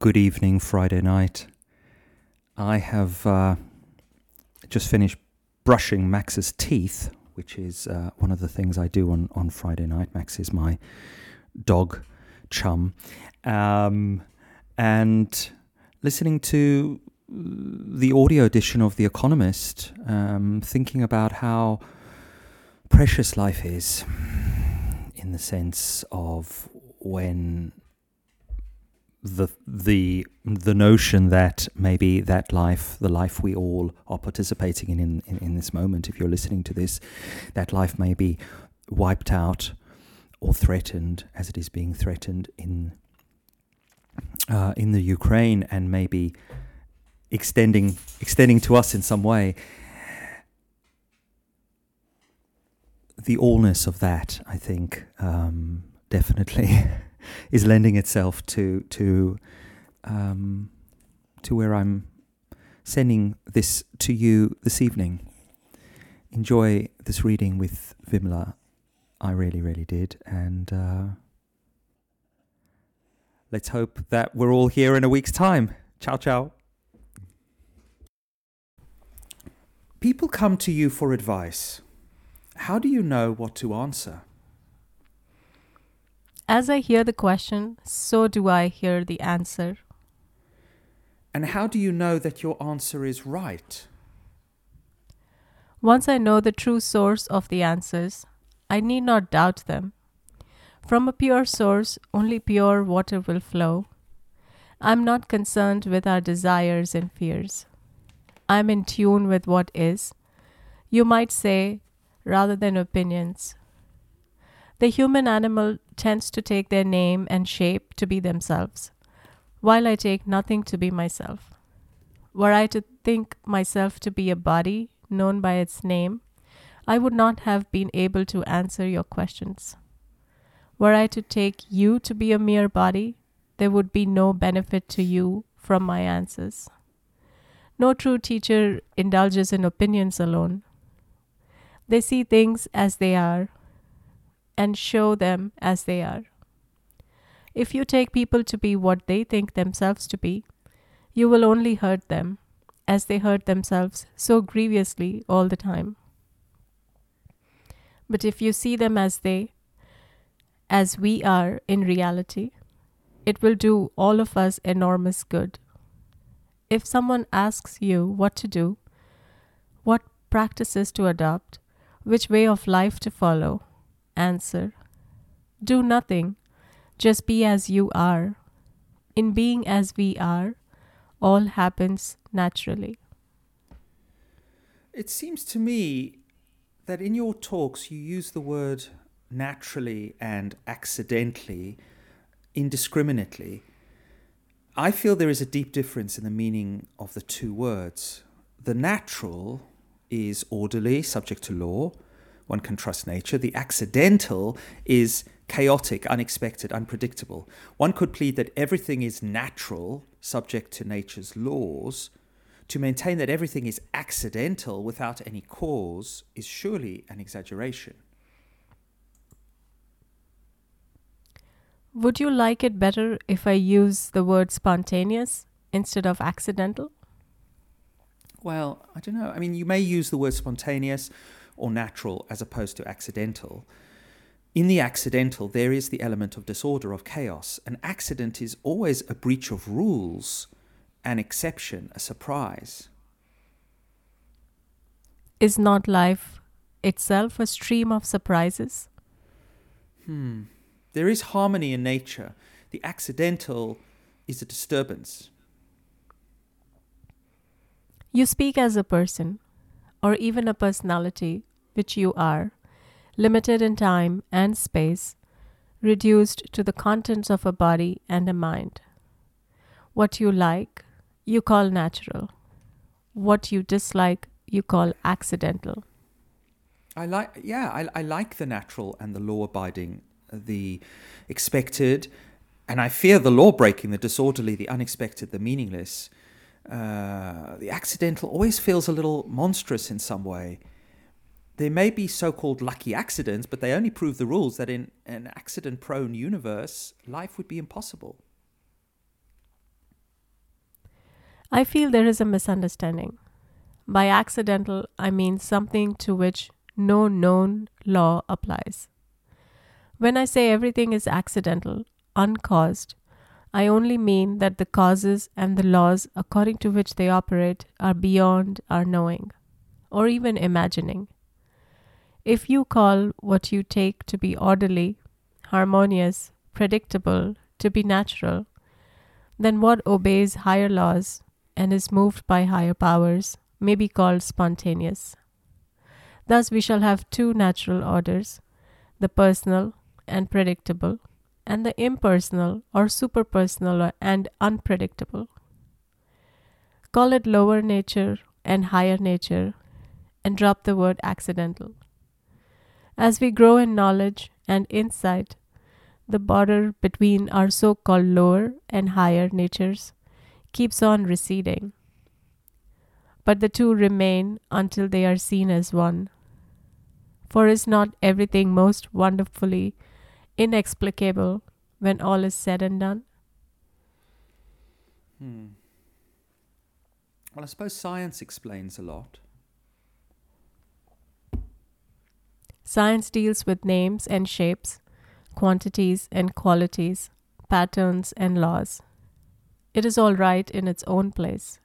good evening, Friday night. I have uh, just finished brushing Max's teeth, which is uh, one of the things I do on, on Friday night. Max is my dog chum. Um, and listening to the audio edition of The Economist, um, thinking about how precious life is in the sense of when the the the notion that maybe that life, the life we all are participating in, in in, this moment, if you're listening to this, that life may be wiped out or threatened as it is being threatened in uh, in the Ukraine, and maybe extending extending to us in some way. The allness of that, I think, um, definitely is lending itself to to um, to where I'm sending this to you this evening. Enjoy this reading with Vimla. I really, really did, and uh, let's hope that we're all here in a week's time. Ciao, ciao. People come to you for advice. How do you know what to answer? As I hear the question, so do I hear the answer. And how do you know that your answer is right? Once I know the true source of the answers, I need not doubt them. From a pure source, only pure water will flow. I'm not concerned with our desires and fears. I'm in tune with what is, you might say, rather than opinions. The human animal tends to take their name and shape to be themselves, while I take nothing to be myself. Were I to think myself to be a body known by its name, I would not have been able to answer your questions. Were I to take you to be a mere body, there would be no benefit to you from my answers. No true teacher indulges in opinions alone. They see things as they are and show them as they are. If you take people to be what they think themselves to be, you will only hurt them as they hurt themselves so grievously all the time. But if you see them as they, as we are in reality, it will do all of us enormous good. If someone asks you what to do, what practices to adopt, which way of life to follow, answer Do nothing, just be as you are. In being as we are, all happens naturally. It seems to me that in your talks you use the word naturally and accidentally indiscriminately. I feel there is a deep difference in the meaning of the two words. The natural is orderly, subject to law. One can trust nature. The accidental is chaotic, unexpected, unpredictable. One could plead that everything is natural, subject to nature's laws. To maintain that everything is accidental without any cause is surely an exaggeration. Would you like it better if I use the word spontaneous instead of accidental? Well, I don't know. I mean, you may use the word spontaneous or natural as opposed to accidental. In the accidental, there is the element of disorder, of chaos. An accident is always a breach of rules, an exception, a surprise. Is not life itself a stream of surprises? Hmm. There is harmony in nature. The accidental is a disturbance. You speak as a person, or even a personality, which you are, limited in time and space, reduced to the contents of a body and a mind. What you like, you call natural. What you dislike, you call accidental. I like, yeah, I, I like the natural and the law abiding, the expected, and I fear the law breaking, the disorderly, the unexpected, the meaningless. Uh, the accidental always feels a little monstrous in some way. There may be so called lucky accidents, but they only prove the rules that in an accident prone universe, life would be impossible. I feel there is a misunderstanding. By accidental, I mean something to which no known law applies. When I say everything is accidental, uncaused, I only mean that the causes and the laws according to which they operate are beyond our knowing, or even imagining. If you call what you take to be orderly, harmonious, predictable, to be natural, then what obeys higher laws and is moved by higher powers may be called spontaneous. Thus, we shall have two natural orders the personal and predictable, and the impersonal or superpersonal and unpredictable. Call it lower nature and higher nature, and drop the word accidental. As we grow in knowledge and insight, the border between our so called lower and higher natures keeps on receding. But the two remain until they are seen as one. For is not everything most wonderfully inexplicable when all is said and done? Hmm. Well, I suppose science explains a lot. Science deals with names and shapes, quantities and qualities, patterns and laws. It is all right in its own place.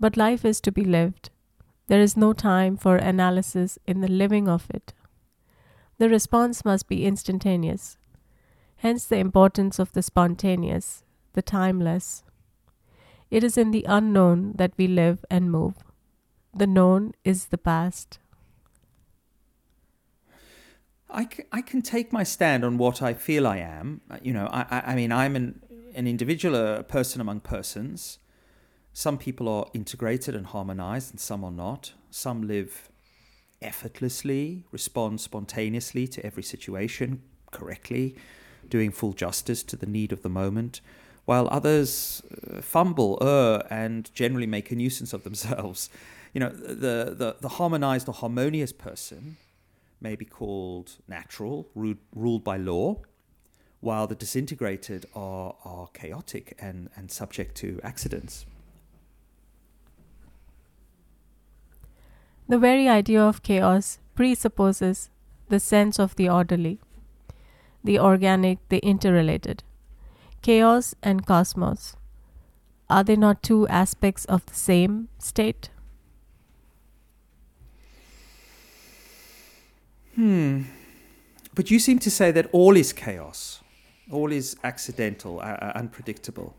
But life is to be lived. There is no time for analysis in the living of it. The response must be instantaneous. Hence the importance of the spontaneous, the timeless. It is in the unknown that we live and move. The known is the past. I, can take my stand on what I feel I am. Uh, You know, I, I, I mean, I'm an, an individual, a person among persons. Some people are integrated and harmonized, and some are not. Some live effortlessly, respond spontaneously to every situation correctly, doing full justice to the need of the moment, while others uh, fumble, err, and generally make a nuisance of themselves. You know, the, the, the harmonized or harmonious person may be called natural, ru- ruled by law, while the disintegrated are, are chaotic and, and subject to accidents. The very idea of chaos presupposes the sense of the orderly, the organic, the interrelated. Chaos and cosmos. Are they not two aspects of the same state? Hmm. But you seem to say that all is chaos, all is accidental, uh, uh, unpredictable.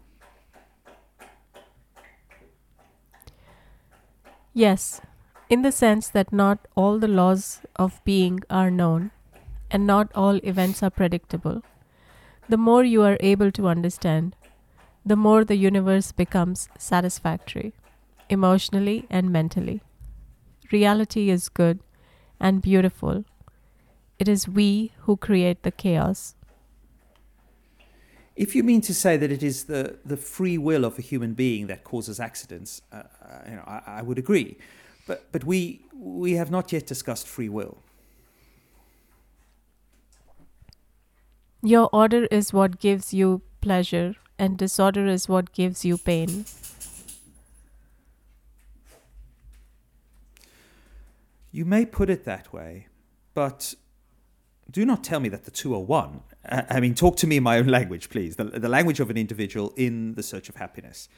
Yes, in the sense that not all the laws of being are known, and not all events are predictable. The more you are able to understand, the more the universe becomes satisfactory, emotionally and mentally. Reality is good and beautiful. It is we who create the chaos. If you mean to say that it is the, the free will of a human being that causes accidents, uh, uh, you know, I, I would agree. But, but we, we have not yet discussed free will. Your order is what gives you pleasure, and disorder is what gives you pain. You may put it that way, but do not tell me that the two are one. I mean, talk to me in my own language, please, the, the language of an individual in the search of happiness.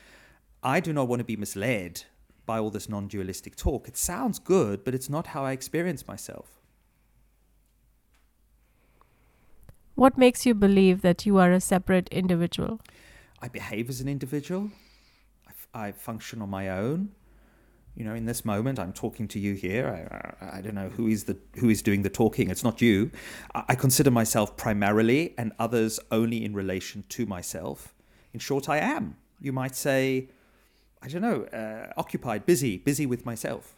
I do not want to be misled by all this non dualistic talk. It sounds good, but it's not how I experience myself. What makes you believe that you are a separate individual? I behave as an individual, I, f- I function on my own. You know, in this moment, I'm talking to you here. I, I, don't know who is the who is doing the talking. It's not you. I, I consider myself primarily, and others only in relation to myself. In short, I am. You might say, I don't know, uh, occupied, busy, busy with myself.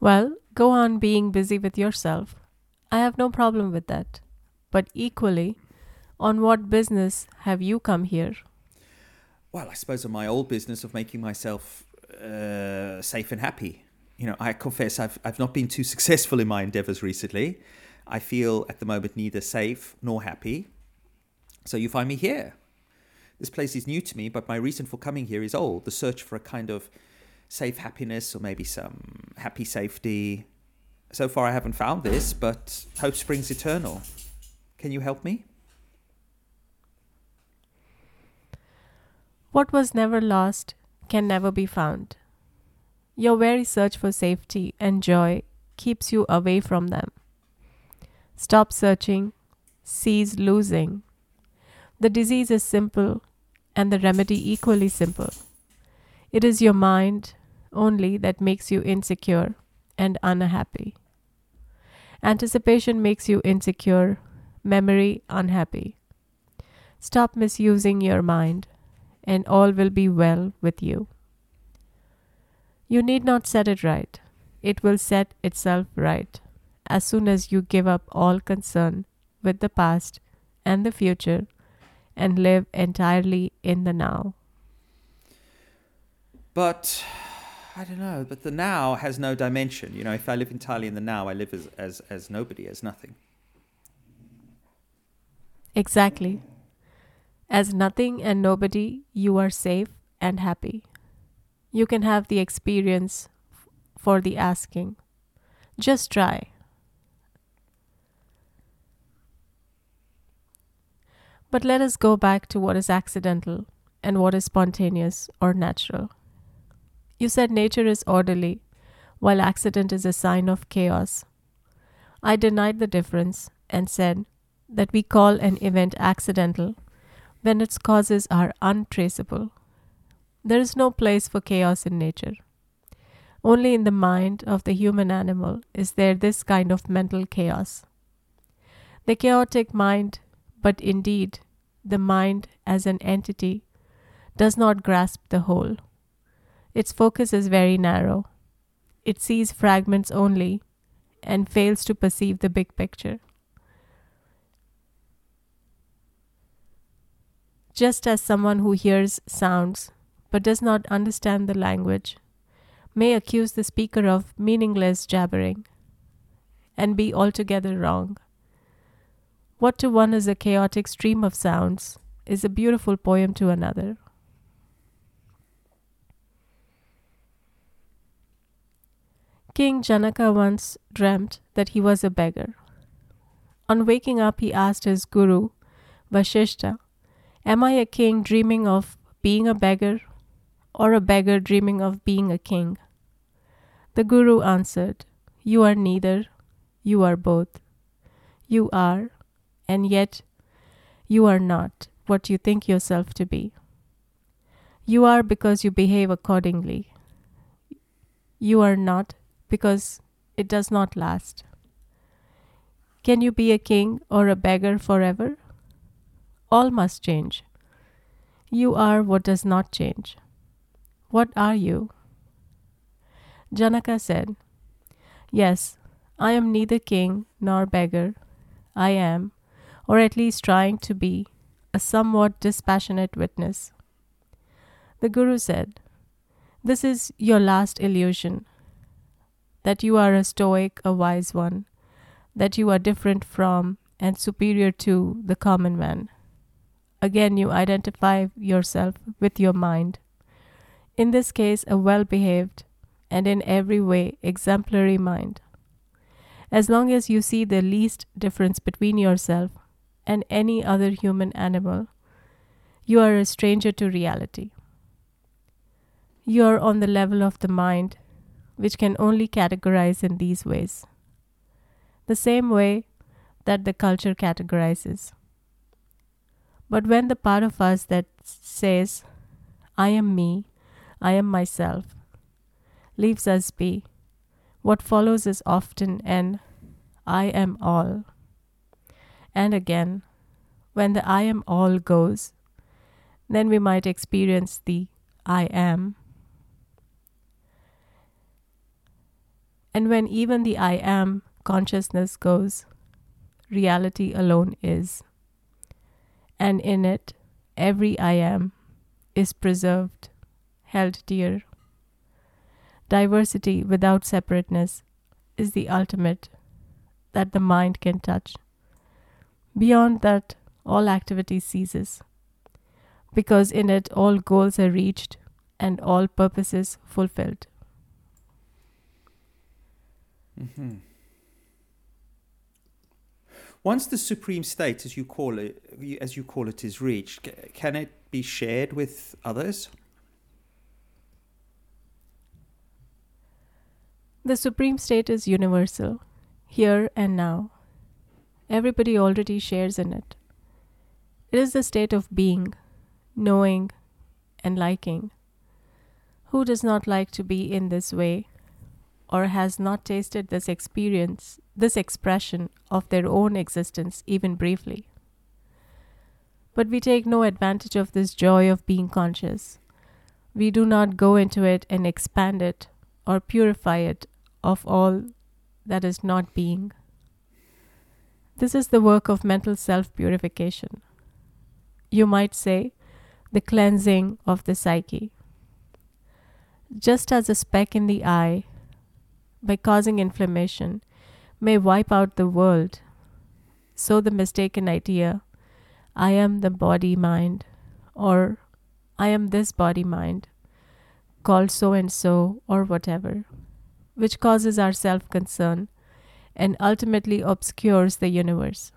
Well, go on being busy with yourself. I have no problem with that. But equally, on what business have you come here? Well, I suppose on my old business of making myself uh, safe and happy. You know, I confess I've, I've not been too successful in my endeavors recently. I feel at the moment neither safe nor happy. So you find me here This place is new to me, but my reason for coming here is old the search for a kind of safe happiness or maybe some happy safety. So far, I haven't found this, but hope springs eternal. Can you help me? What was never lost can never be found. Your very search for safety and joy keeps you away from them. Stop searching, cease losing. The disease is simple and the remedy equally simple. It is your mind only that makes you insecure and unhappy. Anticipation makes you insecure, memory unhappy. Stop misusing your mind, and all will be well with you. You need not set it right, it will set itself right as soon as you give up all concern with the past and the future and live entirely in the now. But I don't know, but the now has no dimension. You know, if I live entirely in the now, I live as, as, as nobody, as nothing. Exactly. As nothing and nobody, you are safe and happy. You can have the experience for the asking. Just try. But let us go back to what is accidental and what is spontaneous or natural. You said nature is orderly, while accident is a sign of chaos. I denied the difference and said that we call an event accidental when its causes are untraceable. There is no place for chaos in nature. Only in the mind of the human animal is there this kind of mental chaos. The chaotic mind, but indeed the mind as an entity, does not grasp the whole. Its focus is very narrow. It sees fragments only and fails to perceive the big picture. Just as someone who hears sounds but does not understand the language may accuse the speaker of meaningless jabbering and be altogether wrong. What to one is a chaotic stream of sounds is a beautiful poem to another. King Janaka once dreamt that he was a beggar. On waking up, he asked his guru, Vashishta, Am I a king dreaming of being a beggar, or a beggar dreaming of being a king? The guru answered, You are neither, you are both. You are, and yet you are not what you think yourself to be. You are because you behave accordingly. You are not because it does not last. Can you be a king or a beggar forever? All must change. You are what does not change. What are you? Janaka said, Yes, I am neither king nor beggar. I am, or at least trying to be, a somewhat dispassionate witness. The Guru said, This is your last illusion that you are a stoic, a wise one, that you are different from and superior to the common man. Again, you identify yourself with your mind. In this case, a well behaved and in every way exemplary mind. As long as you see the least difference between yourself and any other human animal, you are a stranger to reality. You are on the level of the mind, which can only categorize in these ways. The same way that the culture categorizes. But when the part of us that says, I am me, I am myself, leaves us be, what follows is often an I am all. And again, when the I am all goes, then we might experience the I am. And when even the I am consciousness goes, reality alone is. And in it, every I am is preserved, held dear. Diversity without separateness is the ultimate that the mind can touch. Beyond that, all activity ceases. because in it all goals are reached and all purposes fulfilled. Mm-hmm. Once the supreme state, as you call it, as you call it, is reached, can it be shared with others? The supreme state is universal, here and now. Everybody already shares in it. It is the state of being, knowing, and liking. Who does not like to be in this way, or has not tasted this experience, this expression of their own existence, even briefly? But we take no advantage of this joy of being conscious. We do not go into it and expand it or purify it of all that is not being. This is the work of mental self purification. You might say, the cleansing of the psyche. Just as a speck in the eye, by causing inflammation, may wipe out the world, so the mistaken idea, I am the body mind, or I am this body mind, called so and so, or whatever, which causes our self concern and ultimately obscures the universe.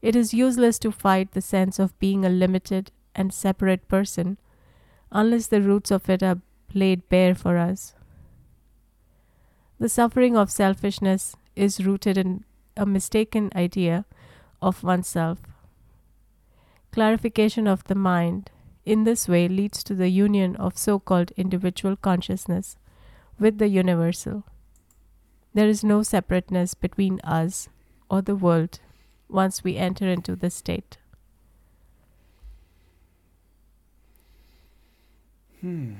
It is useless to fight the sense of being a limited and separate person unless the roots of it are laid bare for us. The suffering of selfishness is rooted in a mistaken idea of oneself. Clarification of the mind in this way leads to the union of so called individual consciousness with the universal. There is no separateness between us or the world once we enter into this state. Hmm.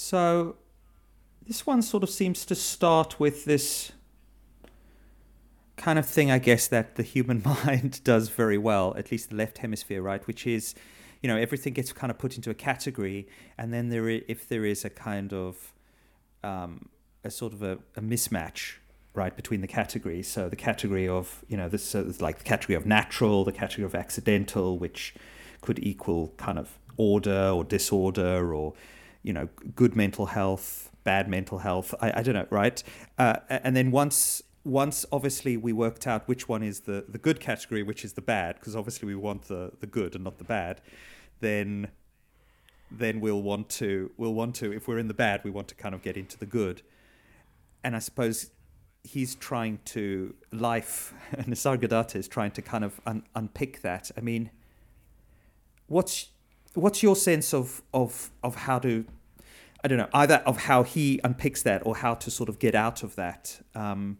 So, this one sort of seems to start with this kind of thing, I guess, that the human mind does very well, at least the left hemisphere, right? Which is, you know, everything gets kind of put into a category, and then there, if there is a kind of um, a sort of a, a mismatch right between the categories. So the category of you know this is like the category of natural, the category of accidental, which could equal kind of order or disorder or you know good mental health, bad mental health. I, I don't know, right? Uh, and then once once obviously we worked out which one is the the good category, which is the bad, because obviously we want the the good and not the bad. Then then we'll want to we'll want to if we're in the bad, we want to kind of get into the good. And I suppose he's trying to life Nisargadatta is trying to kind of un- unpick that. I mean, what's what's your sense of of of how to I don't know either of how he unpicks that or how to sort of get out of that um,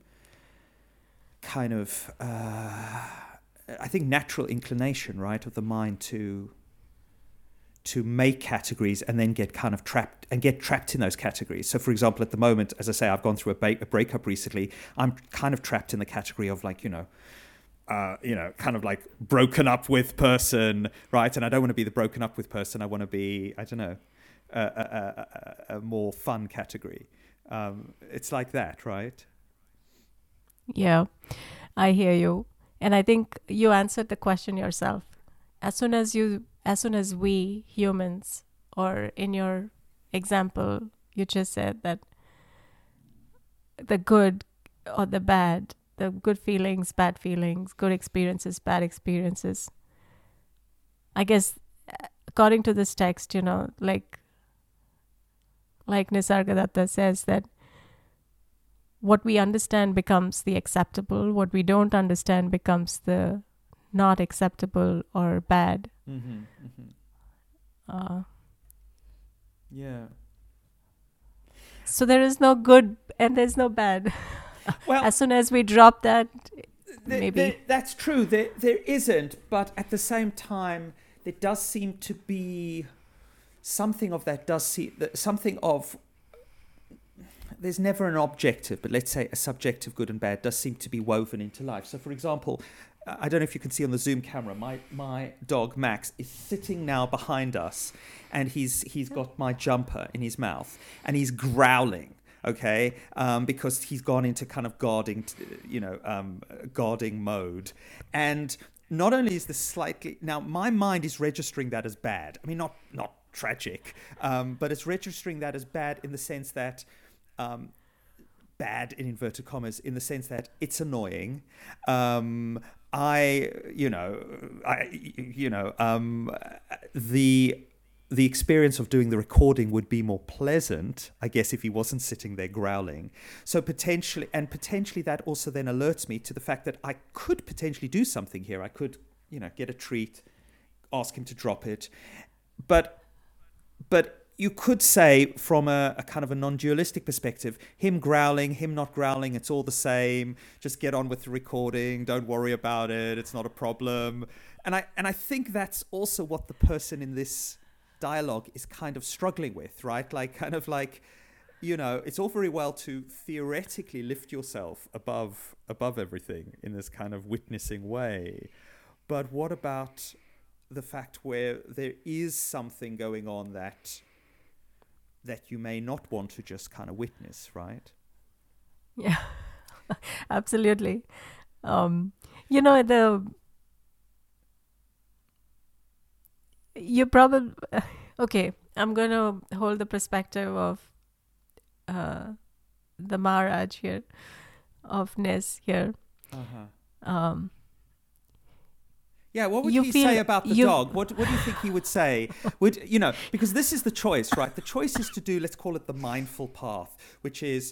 kind of uh, I think natural inclination right of the mind to to make categories and then get kind of trapped and get trapped in those categories. So, for example, at the moment, as I say, I've gone through a, ba- a breakup recently. I'm kind of trapped in the category of like, you know, uh, you know, kind of like broken up with person, right? And I don't want to be the broken up with person. I want to be, I don't know, a, a, a, more fun category. Um, it's like that, right? Yeah, I hear you. And I think you answered the question yourself. As soon as you as soon as we humans, or in your example, you just said that the good or the bad, the good feelings, bad feelings, good experiences, bad experiences. I guess according to this text, you know, like like Nisargadatta says that what we understand becomes the acceptable, what we don't understand becomes the not acceptable or bad. Mm-hmm, mm-hmm. Uh, yeah. So there is no good and there's no bad. Well, as soon as we drop that, there, maybe there, that's true. There, there isn't, but at the same time, there does seem to be something of that. Does see something of. There's never an objective, but let's say a subjective good and bad does seem to be woven into life. So, for example, I don't know if you can see on the Zoom camera, my, my dog Max is sitting now behind us and he's, he's got my jumper in his mouth and he's growling, okay, um, because he's gone into kind of guarding, you know, um, guarding mode, and not only is this slightly now my mind is registering that as bad. I mean, not not tragic, um, but it's registering that as bad in the sense that. Um, bad in inverted commas in the sense that it's annoying um, i you know i you know um, the the experience of doing the recording would be more pleasant, I guess, if he wasn't sitting there growling. So potentially, and potentially that also then alerts me to the fact that I could potentially do something here. I could, you know, get a treat, ask him to drop it, but, but you could say from a, a kind of a non-dualistic perspective, him growling, him not growling, it's all the same. Just get on with the recording. Don't worry about it. It's not a problem. And I and I think that's also what the person in this dialogue is kind of struggling with, right? Like, kind of like, you know, it's all very well to theoretically lift yourself above above everything in this kind of witnessing way, but what about the fact where there is something going on that that you may not want to just kind of witness, right? Yeah, absolutely. Um, you know the you probably okay i'm gonna hold the perspective of uh the maharaj here of Nis here Uh-huh. um Yeah, what would You he feel- say about the you- dog? What what do you think he would say? Would you know? Because this is the choice, right? The choice is to do. Let's call it the mindful path, which is.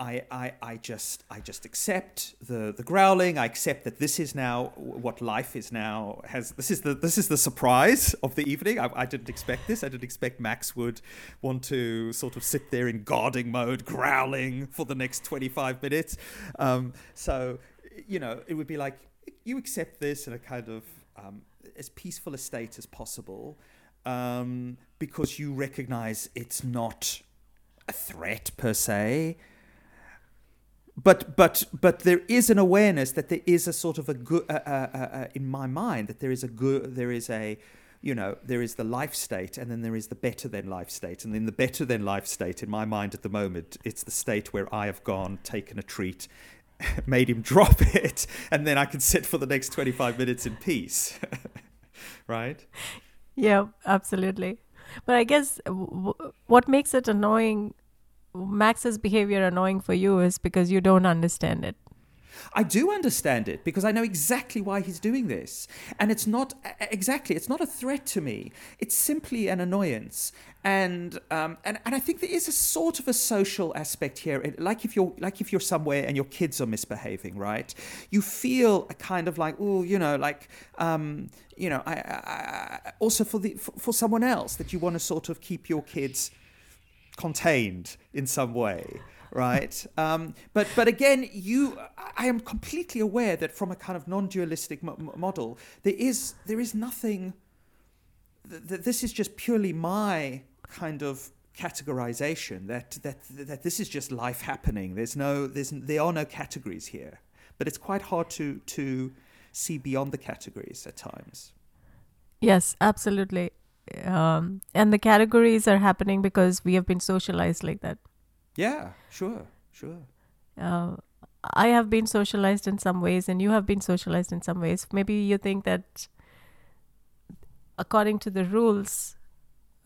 I, I, I just I just accept the, the growling. I accept that this is now what life is now has. This is the this is the surprise of the evening. I, I didn't expect this. I didn't expect Max would want to sort of sit there in guarding mode, growling for the next twenty five minutes. Um, so you know, it would be like you accept this in a kind of um, as peaceful a state as possible um, because you recognize it's not a threat per se. But but but there is an awareness that there is a sort of a good uh, uh, uh, in my mind that there is a good there is a you know there is the life state and then there is the better than life state and in the better than life state in my mind at the moment it's the state where I have gone taken a treat made him drop it and then I can sit for the next 25 minutes in peace. Right? Yeah absolutely. But i guess w- what makes it annoying max's behavior annoying for you is because you don't understand it I do understand it because I know exactly why he's doing this. And it's not exactly, it's not a threat to me. It's simply an annoyance. And um, and, and I think there is a sort of a social aspect here. Like if you're like if you're somewhere and your kids are misbehaving, right? You feel a kind of like, oh, you know, like um, you know, I, I, I also for the for, for someone else that you want to sort of keep your kids contained in some way right? Um, but but again you i am completely aware that from a kind of non-dualistic mo- mo- model there is there is nothing th- th- this is just purely my kind of categorization that that that this is just life happening. There's no there's there are no categories here. But it's quite hard to to see beyond the categories at times. Yes absolutely. Um, and the categories are happening because we have been socialized like that yeah sure sure uh, I have been socialized in some ways, and you have been socialized in some ways. Maybe you think that according to the rules,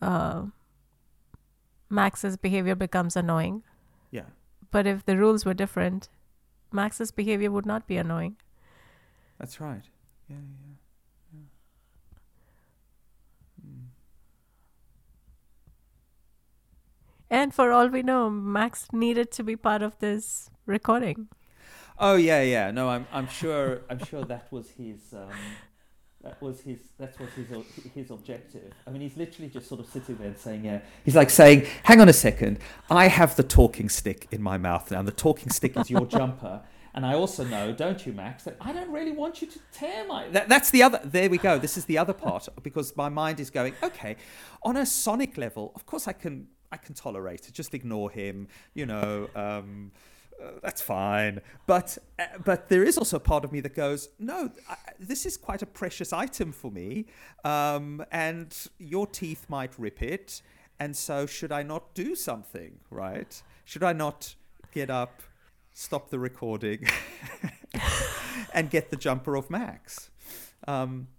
uh, Max's behavior becomes annoying. yeah But if the rules were different, Max's behavior would not be annoying. That's right. Yeah, yeah. yeah. And for all we know, Max needed to be part of this recording. Oh yeah, yeah. No, I'm I'm sure I'm sure that was his um, that was his that was his his objective. I mean, he's literally just sort of sitting there and saying, yeah. He's like saying, "Hang on a second, I have the talking stick in my mouth now. The talking stick is your jumper." And I also know, don't you, Max, that I don't really want you to tear my. That, that's the other. There we go. This is the other part because my mind is going, okay, on a sonic level, of course I can I can tolerate it. Just ignore him. You know, um, uh, that's fine. But uh, but there is also a part of me that goes, no, I, this is quite a precious item for me, um, and your teeth might rip it. And so, should I not do something, right? should I not get up, stop the recording, and get the jumper off Max? Um,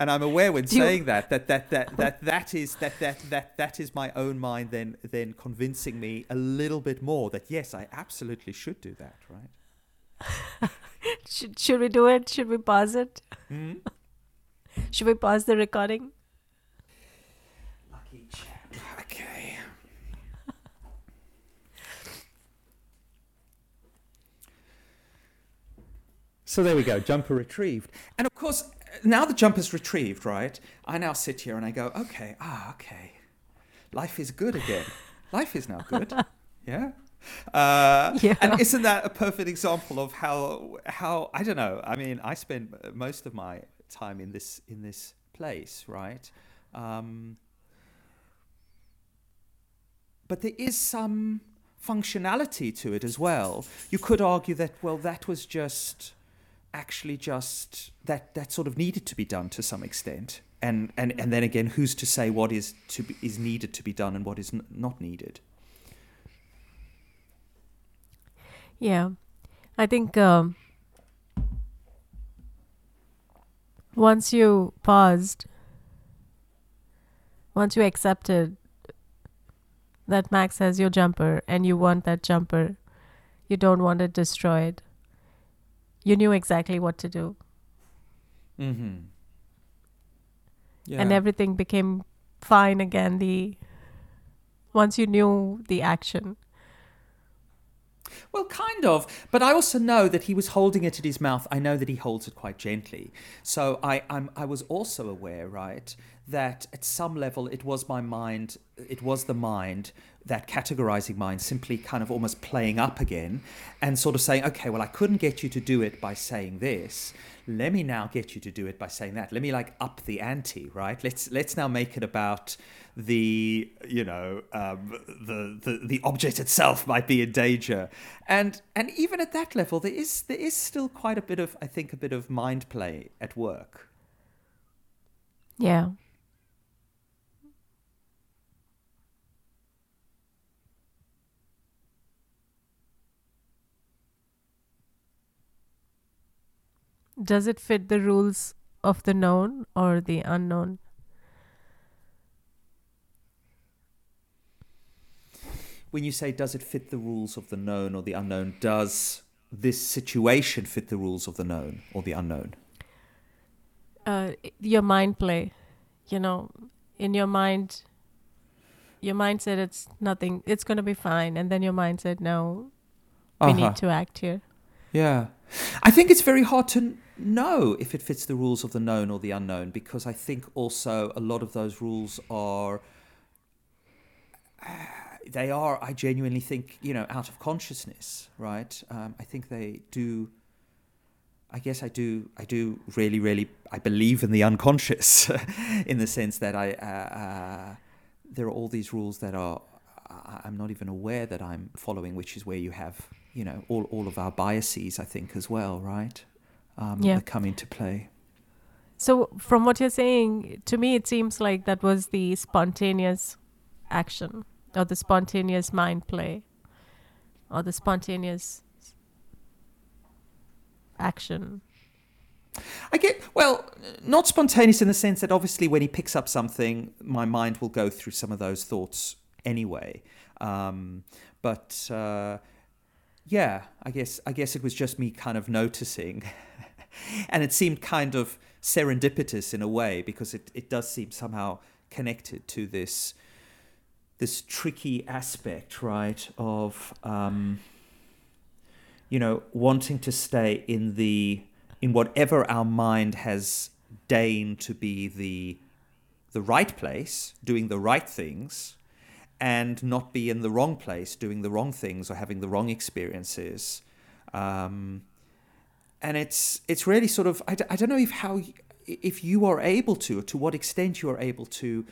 and I'm aware when Do you- saying that that that that that that is that that that that is my own mind then then convincing me a little bit more that yes, I absolutely should do that, right? Should, should we do it? Should we pause it? Hmm? Should we pause the recording? Lucky chap. Okay. So there we go, jumper retrieved. And of course, now the jumper's retrieved, right? I now sit here and I go, okay, ah, okay. Life is good again. Life is now good. Yeah. Uh, Yeah. And isn't that a perfect example of how how I don't know? I mean, I spend most of my time in this in this place, right? Um, but there is some functionality to it as well. You could argue that well, that was just actually just that that sort of needed to be done to some extent. And and and then again, who's to say what is to be, is needed to be done and what is n- not needed? Yeah, I think um, once you paused, once you accepted that Max has your jumper and you want that jumper, you don't want it destroyed, you knew exactly what to do. Mm-hmm. Yeah. And everything became fine again. The once you knew the action. Well, kind of, but I also know that he was holding it at his mouth. I know that he holds it quite gently. So I, I'm, I was also aware, right, that at some level it was my mind, it was the mind, that categorizing mind, simply kind of almost playing up again and sort of saying, okay, well, I couldn't get you to do it by saying this. Let me now get you to do it by saying that. Let me like up the ante, right? Let's let's now make it about the you know um, the, the the object itself might be in danger, and and even at that level, there is there is still quite a bit of I think a bit of mind play at work. Yeah. Does it fit the rules of the known or the unknown? When you say does it fit the rules of the known or the unknown, does this situation fit the rules of the known or the unknown? Uh, your mind play, you know, in your mind, your mind said it's nothing, it's going to be fine. And then your mind said, no, we Uh-huh. need to act here. Yeah. I think it's very hard to know if it fits the rules of the known or the unknown because I think also a lot of those rules are. They are, I genuinely think, you know, out of consciousness, right? Um, I think they do. I guess I do. I do really, really. I believe in the unconscious, in the sense that I. Uh, uh, there are all these rules that are. I'm not even aware that I'm following, which is where you have, you know, all, all of our biases, I think, as well, right? Um, Yeah. Come into play. So, from what you're saying, to me, it seems like that was the spontaneous action or the spontaneous mind play or the spontaneous action. I get, well, not spontaneous in the sense that obviously when he picks up something, my mind will go through some of those thoughts anyway. Um, but uh, yeah, I guess I guess it was just me kind of noticing, and it seemed kind of serendipitous in a way because it, it does seem somehow connected to this this tricky aspect, right, of um, you know wanting to stay in the in whatever our mind has deigned to be the the right place, doing the right things, and not be in the wrong place, doing the wrong things or having the wrong experiences. Um, and it's it's really sort of I, d- I don't know if how if you are able to, to what extent you are able to,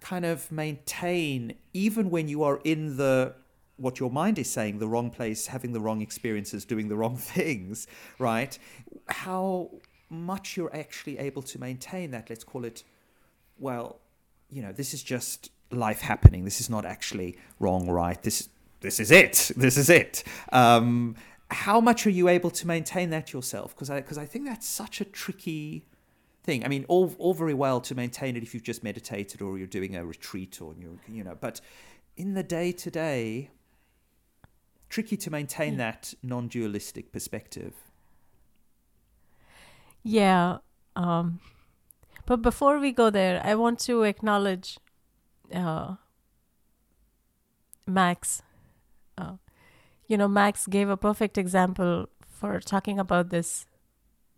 kind of maintain even when you are in the what your mind is saying the wrong place having the wrong experiences doing the wrong things right how much you're actually able to maintain that let's call it well you know this is just life happening. This is not actually wrong, right? This this is it. This is it. Um, how much are you able to maintain that yourself? Because I because I think that's such a tricky thing. I mean, all all very well to maintain it if you've just meditated or you're doing a retreat or you're you know, but in the day to day, tricky to maintain that non-dualistic perspective. Yeah. Um, but before we go there, I want to acknowledge uh, Max. Uh, you know, Max gave a perfect example for talking about this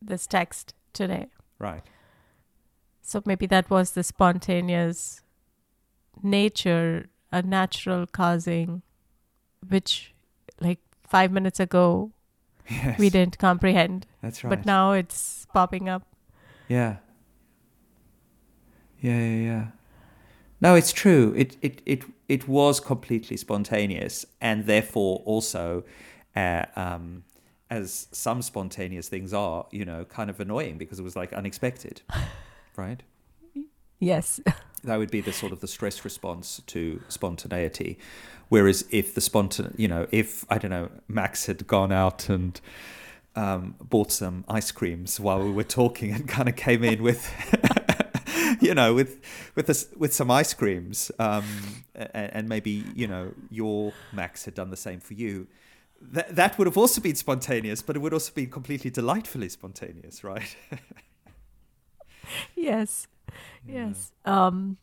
this text today. Right. So maybe that was the spontaneous nature, a natural causing, which like five minutes ago Yes. we didn't comprehend, That's right. but now it's popping up. Yeah. Yeah, yeah, yeah. No, it's true. It it it it was completely spontaneous, and therefore also, uh, um, as some spontaneous things are, you know, kind of annoying because it was like unexpected, right? Yes. That would be the sort of the stress response to spontaneity. Whereas if the spontan, you know, if I don't know, Max had gone out and um, bought some ice creams while we were talking and kind of came in with, you know, with with this, with some ice creams, um, and, and maybe you know your Max had done the same for you. That that would have also been spontaneous, but it would also be completely delightfully spontaneous, right? yes. Yes. Um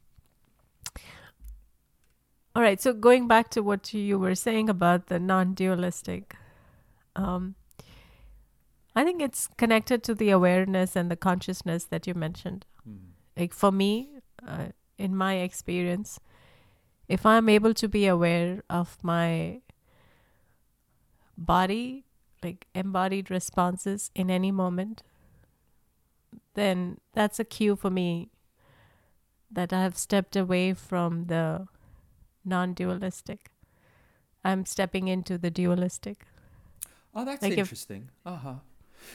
all right, so going back to what you were saying about the non-dualistic um I think it's connected to the awareness and the consciousness that you mentioned. Like for me, uh, in my experience, if I'm able to be aware of my body, like embodied responses in any moment, then that's a cue for me that I have stepped away from the non dualistic. I'm stepping into the dualistic. Oh, that's Like if- interesting. Uh huh.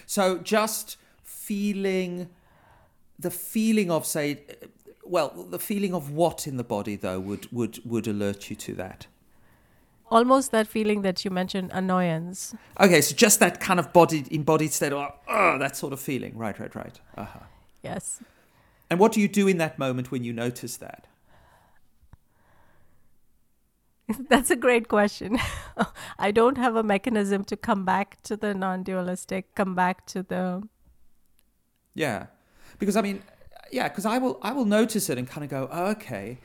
So just feeling the feeling of say, well, the feeling of what in the body though would would would alert you to that. Almost that feeling that you mentioned, annoyance. Okay, so just that kind of body embodied state of oh, that sort of feeling. Right, right, right. Uh huh. Yes. And what do you do in that moment when you notice that? That's a great question. I don't have a mechanism to come back to the non dualistic, come back to the. Yeah, because I mean, yeah, because I will I will notice it and kind of go, oh, okay,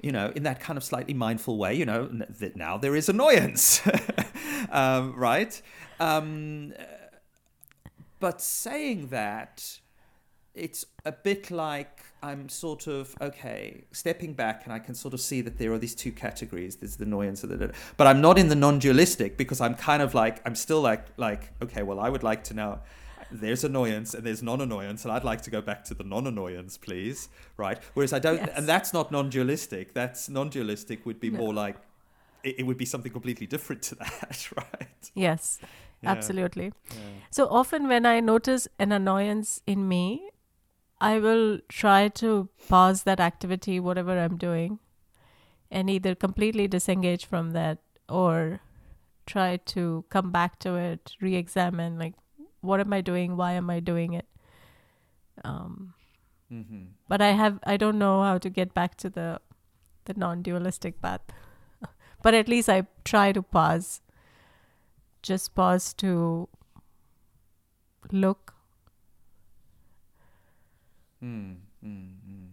you know, in that kind of slightly mindful way, you know, that now there is annoyance, um, right? Um, but saying that, it's a bit like I'm sort of okay, stepping back, and I can sort of see that there are these two categories. There's the annoyance, and the, but I'm not in the non-dualistic because I'm kind of like I'm still like like okay, well, I would like to know there's annoyance and there's non-annoyance and i'd like to go back to the non-annoyance please right whereas i don't Yes. and that's not non-dualistic that's non-dualistic would be No. more like it, it would be something completely different to that right Yes, Yeah. absolutely. Yeah. So often when I notice an annoyance in me, I will try to pause that activity, whatever I'm doing, and either completely disengage from that or try to come back to it, re examine, like, what am I doing? Why am I doing it? Um, mm-hmm. but I have, I don't know how to get back to the, the non dualistic path. but at least I try to pause, just pause to look Mm, mm, mm.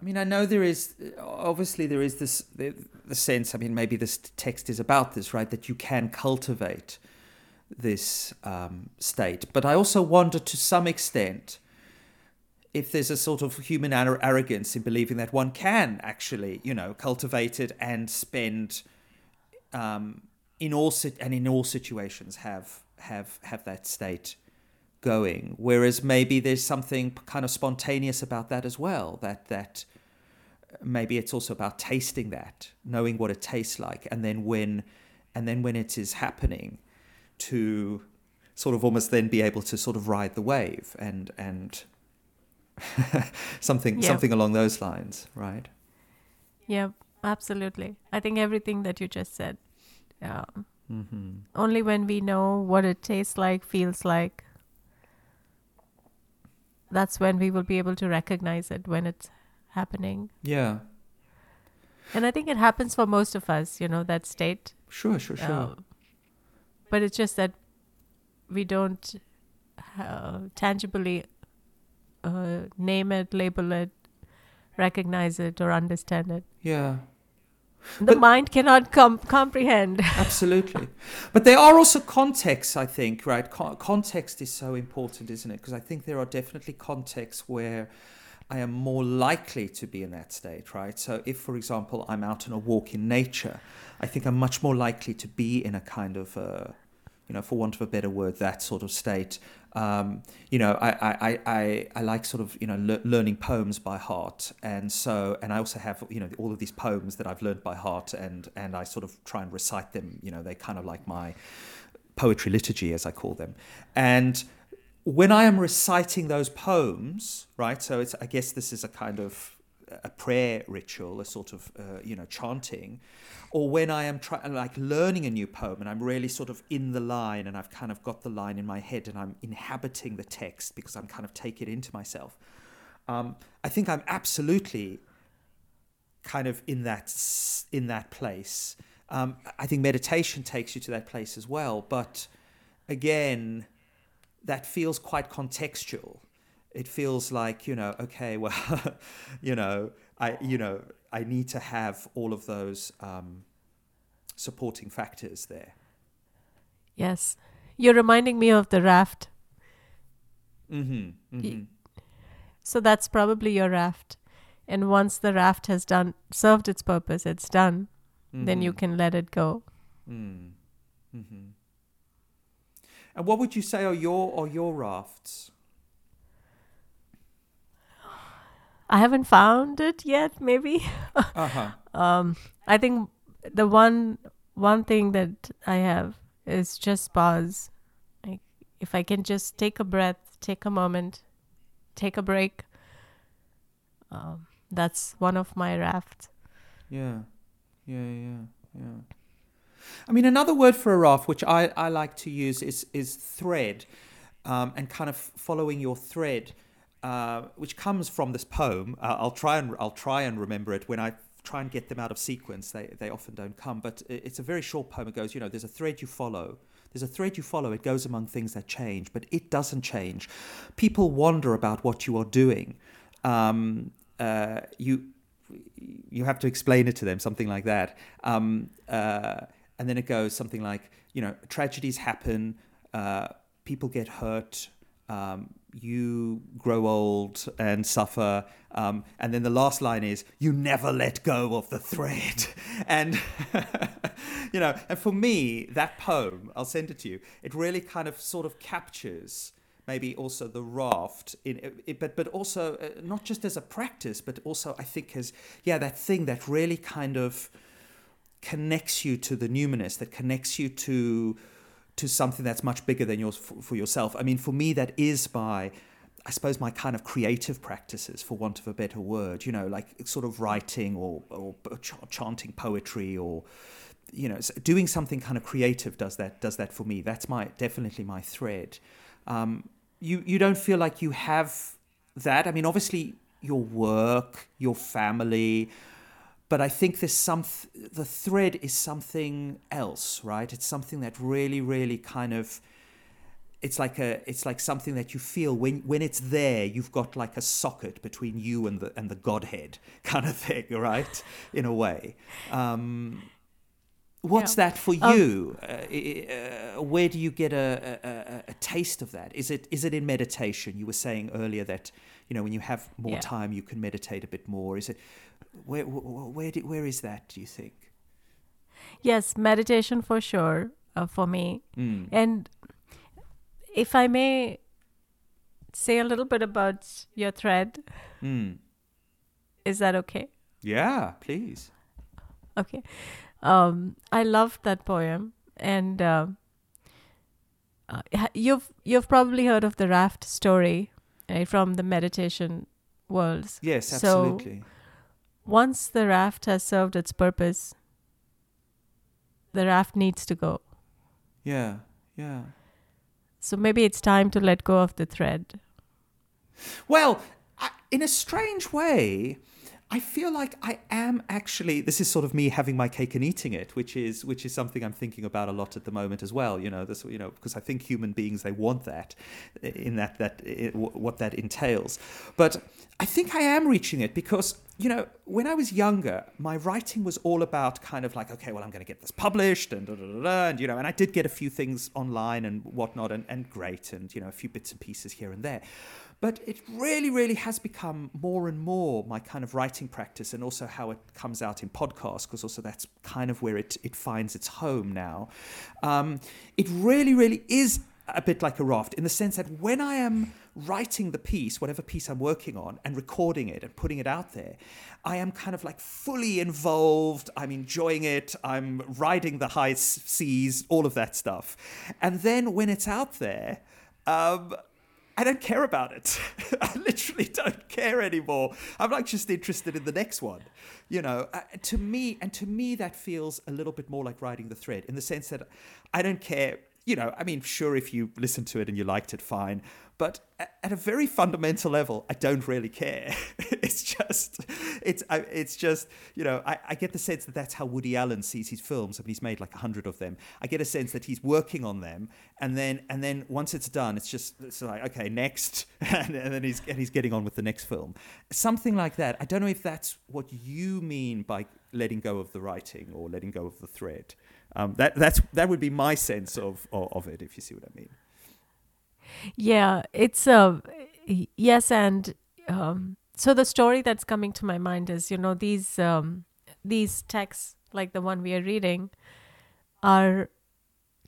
I mean, I know there is obviously there is this the, the sense. I mean, maybe this text is about this, right? That you can cultivate this um, state, but I also wonder to some extent if there's a sort of human ar- arrogance in believing that one can actually, you know, cultivate it and spend um, in all and in all situations have have have that state going. Whereas maybe there's something kind of spontaneous about that as well. That that maybe it's also about tasting that, knowing what it tastes like, and then when and then when it is happening, to sort of almost then be able to sort of ride the wave and and something Yeah. something along those lines, right? Yeah, absolutely. I think everything that you just said. Um, Mm-hmm. only when we know what it tastes like, feels like, that's when we will be able to recognize it when it's happening. Yeah, And I think it happens for most of us, you know, that state. sure, sure, sure. Um, but it's just that we don't uh, tangibly uh, name it, label it, recognize it, or understand it. yeah. The But- mind cannot com- comprehend. Absolutely. But there are also contexts, I think, right? Co- context is so important, isn't it? Because I think there are definitely contexts where I am more likely to be in that state, right? So if, for example, I'm out on a walk in nature, I think I'm much more likely to be in a kind of, uh, you know, for want of a better word, that sort of state. Um, you know, I, I, I, I, like sort of, you know, le- learning poems by heart. And so, and I also have, you know, all of these poems that I've learned by heart and, and I sort of try and recite them. You know, they kind of like my poetry liturgy, as I call them. And when I am reciting those poems, right? So it's, I guess this is a kind of a prayer ritual, a sort of, uh, you know, chanting, or when I am trying, like learning a new poem and I'm really sort of in the line and I've kind of got the line in my head and I'm inhabiting the text because I'm kind of take it into myself. Um, I think I'm absolutely kind of in that in that place. Um, I think meditation takes you to that place as well, but again, that feels quite contextual. It feels like you know, okay, well, you know, I you know, I need to have all of those um, supporting factors there. yes. You're reminding me of the raft. Mm-hmm. mm-hmm. So that's probably your raft. And once the raft has done served its purpose, it's done, then you Mhm. can let it go. Mm. hmm And what would you say are your are your rafts? I haven't found it yet, maybe. Uh huh. Um, I think the one one thing that I have is just pause. Like if I can just take a breath, take a moment, take a break. Um, that's one of my rafts. Yeah, yeah, yeah, yeah. I mean, another word for a raft, which I, I like to use, is is thread, um, and kind of following your thread, uh, which comes from this poem. Uh, I'll try and I'll try and remember it when I try and get them out of sequence. They they often don't come, but it's a very short poem. It goes, you know, there's a thread you follow. There's a thread you follow. It goes among things that change, but it doesn't change. People wonder about what you are doing. Um, uh, you you have to explain it to them, something like that. Um, uh, and then it goes something like, you know, tragedies happen, uh, people get hurt, um, you grow old and suffer. Um, and then the last line is, you never let go of the thread. And, you know, and for me, that poem, I'll send it to you, it really kind of sort of captures maybe also the raft in it, but but also uh, not just as a practice but also i think as yeah that thing that really kind of connects you to the numinous that connects you to to something that's much bigger than yours for, for yourself i mean for me that is by I suppose my kind of creative practices, for want of a better word, you know, like sort of writing or, or ch- chanting poetry or, you know, doing something kind of creative does that does that for me. That's my definitely my thread. Um, you you don't feel like you have that. I mean, obviously your work, your family, but I think there's some th- the thread is something else, right? It's something that really, really kind of it's like a it's like something that you feel when when it's there you've got like a socket between you and the and the godhead kind of thing right in a way um what's Yeah. that for Um, you uh, uh, where do you get a, a, a, a taste of that is it is it in meditation you were saying earlier that you know when you have more Yeah. time you can meditate a bit more is it where where where, do, where is that do you think Yes, meditation for sure uh, for me. mm. And if I may say a little bit about your thread, Mm. is that okay? yeah please Okay. Um, I loved that poem, and uh, uh, you've you've probably heard of the raft story, right, from the meditation worlds. Yes, So- absolutely. Once the raft has served its purpose, the raft needs to go. yeah, yeah. So maybe it's time to let go of the thread. Well, in a strange way, I feel like I am actually. This is sort of me having my cake and eating it, which is which is something I'm thinking about a lot at the moment as well. You know, this you know because I think human beings they want that, in that that i what that entails. But I think I am reaching it because you know when I was younger, my writing was all about kind of like okay, well I'm going to get this published and da, da, da, and you know, and I did get a few things online and whatnot, and, and great, and you know a few bits and pieces here and there. But it really, really has become more and more my kind of writing practice and also how it comes out in podcasts, because also that's kind of where it, it finds its home now. Um, it really, really is a bit like a raft in the sense that when I am writing the piece, whatever piece I'm working on, and recording it and putting it out there, I am kind of like fully involved. I'm enjoying it. I'm riding the high seas, all of that stuff. And then when it's out there, um, I don't care about it. I literally don't care anymore. I'm like just interested in the next one, you know. Uh, to me, and to me, that feels a little bit more like riding the thread in the sense that I don't care. You know, I mean, sure, if you listened to it and you liked it, fine. But at a very fundamental level, I don't really care. it's just, it's, I, it's just, you know, I, I get the sense that that's how Woody Allen sees his films. I mean, he's made like a hundred of them. I get a sense that he's working on them, and then, and then once it's done, it's just, it's like, okay, next, and, and then he's, and he's getting on with the next film, something like that. I don't know if that's what you mean by letting go of the writing or letting go of the thread. Um, that that's that would be my sense of, of of it, if you see what I mean. Yeah, it's uh, yes, and um, so the story that's coming to my mind is, you know, these um, these texts, like the one we are reading, are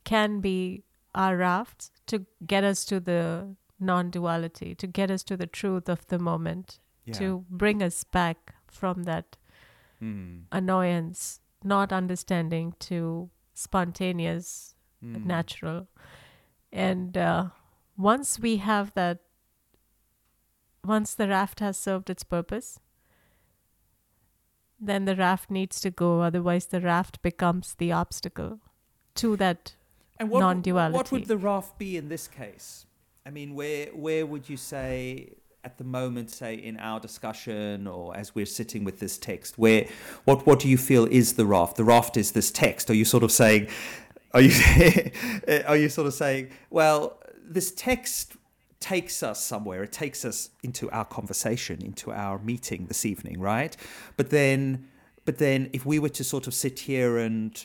can be our rafts to get us to the non-duality, to get us to the truth of the moment, to bring us back from that Mm, annoyance, not understanding, to spontaneous mm. natural. And uh, once we have that, once the raft has served its purpose, then the raft needs to go. Otherwise, the raft becomes the obstacle to that. And what, non-duality. What would the raft be in this case? I mean, where where would you say at the moment, say in our discussion or as we're sitting with this text, where what what do you feel is the raft? The raft is this text. Are you sort of saying? Are you are you sort of saying? Well, this text takes us somewhere. It takes us into our conversation, into our meeting this evening, right? But then, but then, if we were to sort of sit here and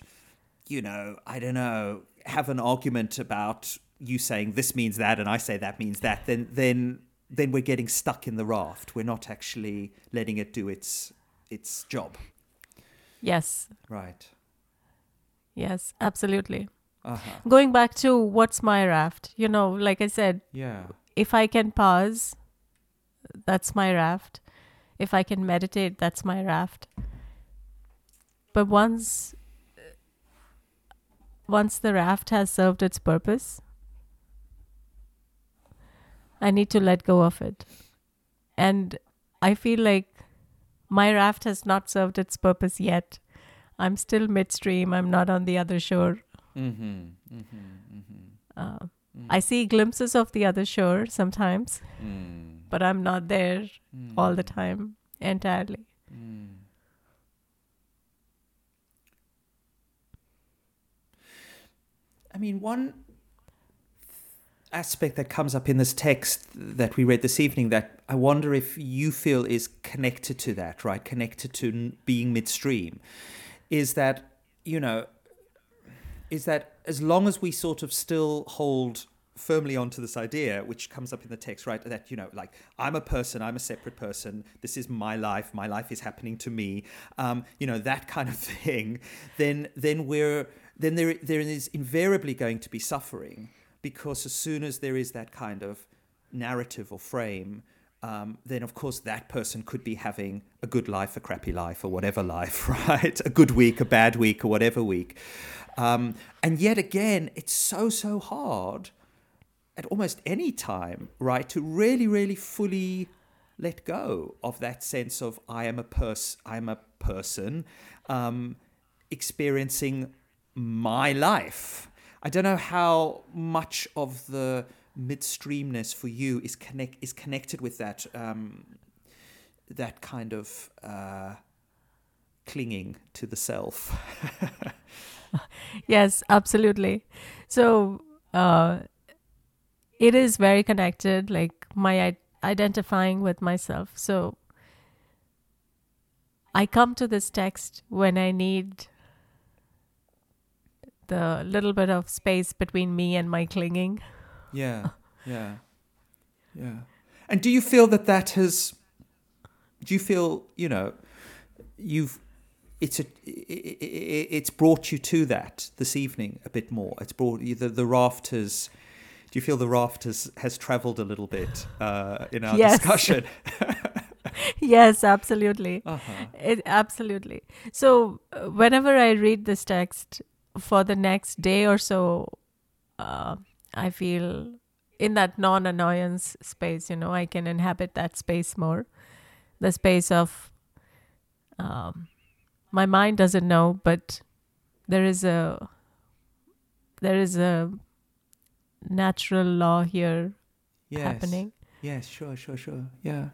you know, I don't know, have an argument about you saying this means that and I say that means that, then then then we're getting stuck in the raft. We're not actually letting it do its its job. Yes, Right. yes, absolutely. Uh-huh. Going back to what's my raft, you know, like I said, Yeah. if I can pause, that's my raft. If I can meditate, that's my raft. But once once the raft has served its purpose, I need to let go of it. And I feel like my raft has not served its purpose yet. I'm still midstream. I'm not on the other shore. Mm-hmm. Mm-hmm. Mm-hmm. Uh, I see glimpses of the other shore sometimes, Mm. but I'm not there Mm. all the time entirely. Mm. I mean, one aspect that comes up in this text that we read this evening that I wonder if you feel is connected to that, right? Connected to being midstream, is that, you know, is that as long as we sort of still hold firmly onto this idea, which comes up in the text, right? That, you know, like, I'm a person, I'm a separate person, this is my life, my life is happening to me, um, you know, that kind of thing, then, then we're, then there, there is invariably going to be suffering because as soon as there is that kind of narrative or frame, um, then of course that person could be having a good life, a crappy life, or whatever life, right? A good week, a bad week, or whatever week. Um, and yet again, it's so, so hard at almost any time, right, to really, really fully let go of that sense of I am a person, I'm a person um, experiencing my life. I don't know how much of the midstreamness for you is connect is connected with that um, that kind of uh, clinging to the self. yes, absolutely. So uh, it is very connected, like my I- identifying with myself. So I come to this text when I need the little bit of space between me and my clinging. Yeah, yeah, yeah. And do you feel that that has? Do you feel you know, you've it's a it's brought you to that this evening a bit more. It's brought you the the rafters. Do you feel the rafters has travelled a little bit uh, in our Yes. discussion? yes, absolutely. uh-huh. It absolutely. So uh, whenever I read this text for the next day or so, uh, I feel in that non-annoyance space. You know, I can inhabit that space more. The space of um, my mind doesn't know, but there is a there is a natural law here Yes. happening. Yes, sure, sure, sure. Yeah.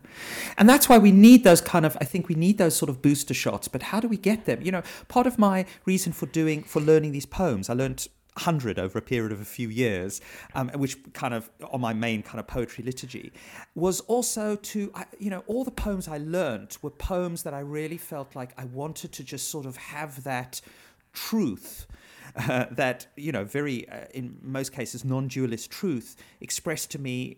And that's why we need those kind of, I think we need those sort of booster shots. But how do we get them? You know, part of my reason for doing, for learning these poems, I learned 100 over a period of a few years, um, which kind of on my main kind of poetry liturgy, was also to, you know, all the poems I learned were poems that I really felt like I wanted to just sort of have that truth. Uh, that you know, very uh, in most cases non-dualist truth expressed to me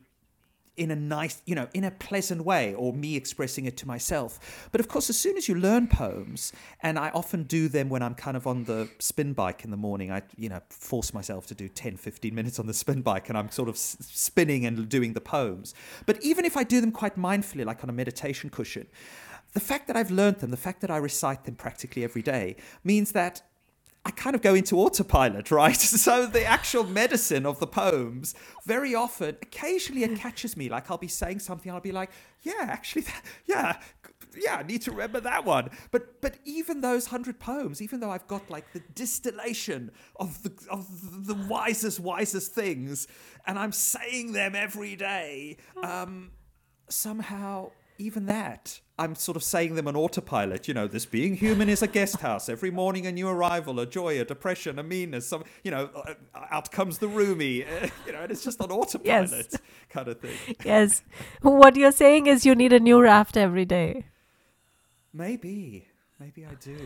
in a nice, you know, in a pleasant way, or me expressing it to myself. But of course, as soon as you learn poems, and I often do them when I'm kind of on the spin bike in the morning, I, you know, force myself to do 10, 15 minutes on the spin bike, and I'm sort of s- spinning and doing the poems. But even if I do them quite mindfully, like on a meditation cushion, the fact that I've learned them, the fact that I recite them practically every day, means that I kind of go into autopilot, right? So the actual medicine of the poems, very often, occasionally it catches me. Like I'll be saying something, I'll be like, "Yeah, actually, that, yeah, yeah, I need to remember that one." But but even those hundred poems, even though I've got like the distillation of the of the wisest wisest things, and I'm saying them every day, um, somehow even that i'm sort of saying them on autopilot you know this being human is a guest house. Every morning a new arrival a joy a depression a meanness some you know uh, out comes the Rumi uh, you know and it's just on autopilot kind of thing. Yes. what you're saying is you need a new raft every day. maybe. Maybe i do.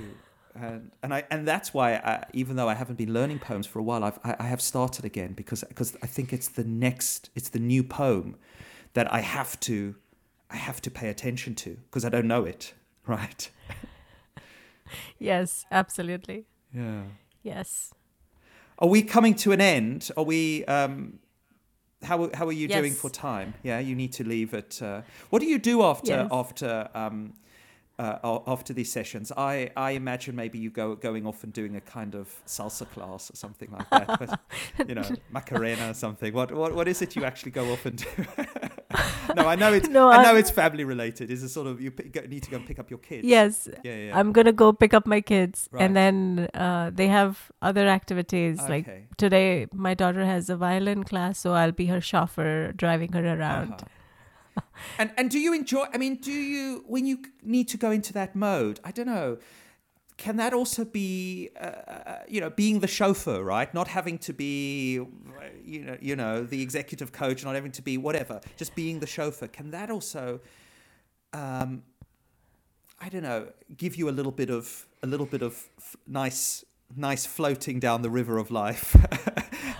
And and I and that's why I, even though I haven't been learning poems for a while, I've, I I have started again because because I think it's the next it's the new poem that I have to I have to pay attention to because I don't know it right Yes, absolutely. yeah Yes. Are we coming to an end? Are we? Um, how how are you doing for time? Yeah, you need to leave at. Uh, what do you do after Yes. after um, uh, after these sessions? I, I imagine maybe you go going off and doing a kind of salsa class or something like that. But, you know, Macarena or something. What what what is it you actually go off and do? no, I know it's No, I know I'm- it's family related. Is it sort of you p- need to go and pick up your kids? Yes. Yeah, yeah. I'm going to go pick up my kids. Right. And then uh, they have other activities. Like today, my daughter has a violin class, so I'll be her chauffeur driving her around. Uh-huh. And and do you enjoy? I mean, do you when you need to go into that mode? I don't know. Can that also be, uh, uh, you know, being the chauffeur, right? Not having to be, you know, you know, the executive coach, not having to be whatever, just being the chauffeur. Can that also, um, I don't know, give you a little bit of a little bit of f- nice, nice floating down the river of life?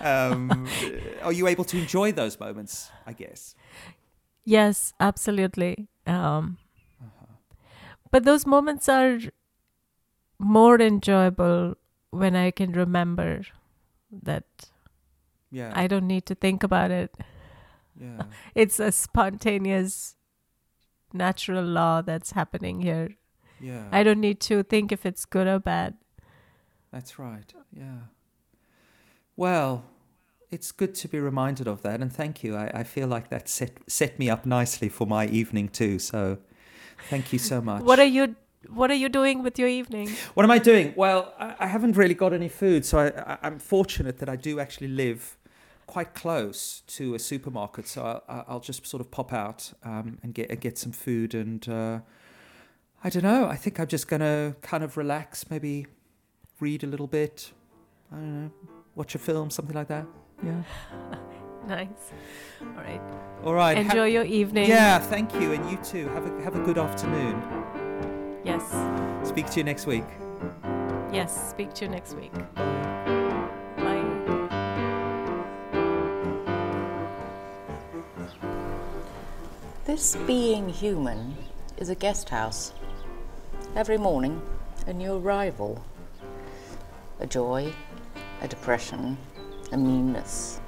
um, are you able to enjoy those moments? I guess. Yes, absolutely. Um, But those moments are more enjoyable when I can remember that Yeah. I don't need to think about it. yeah. It's a spontaneous, natural law that's happening here. Yeah. I don't need to think if it's good or bad. That's right. Yeah. Well, it's good to be reminded of that, and thank you. I, I feel like that set set me up nicely for my evening too. So, thank you so much. What are you What are you doing with your evening? What am I doing? Well, I, I haven't really got any food, so I, I, I'm fortunate that I do actually live quite close to a supermarket. So I'll, I'll just sort of pop out um, and get get some food, and uh, I don't know. I think I'm just gonna kind of relax, maybe read a little bit. I don't know, watch a film, something like that. Yeah. nice. All right. All right. ha- Enjoy your evening. yeah, thank you, and you too. Have a have a good afternoon. Yes. Speak to you next week. Yes. Speak to you next week. Bye. Bye. This being human is a guest house. Every morning, a new arrival. A joy, a depression, a meanness,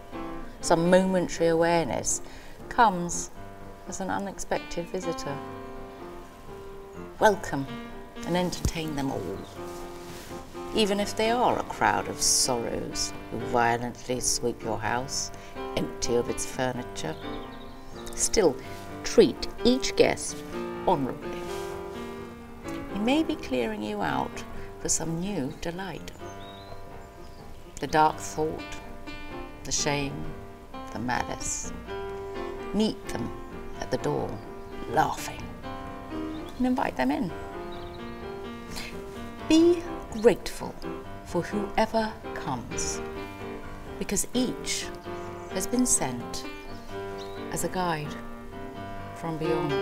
some momentary awareness comes as an unexpected visitor. Welcome and entertain them all. Even if they are a crowd of sorrows who violently sweep your house empty of its furniture, still treat each guest honourably. He may be clearing you out for some new delight. The dark thought, the shame, the malice. Meet them at the door, laughing, and invite them in. Be grateful for whoever comes, because each has been sent as a guide from beyond.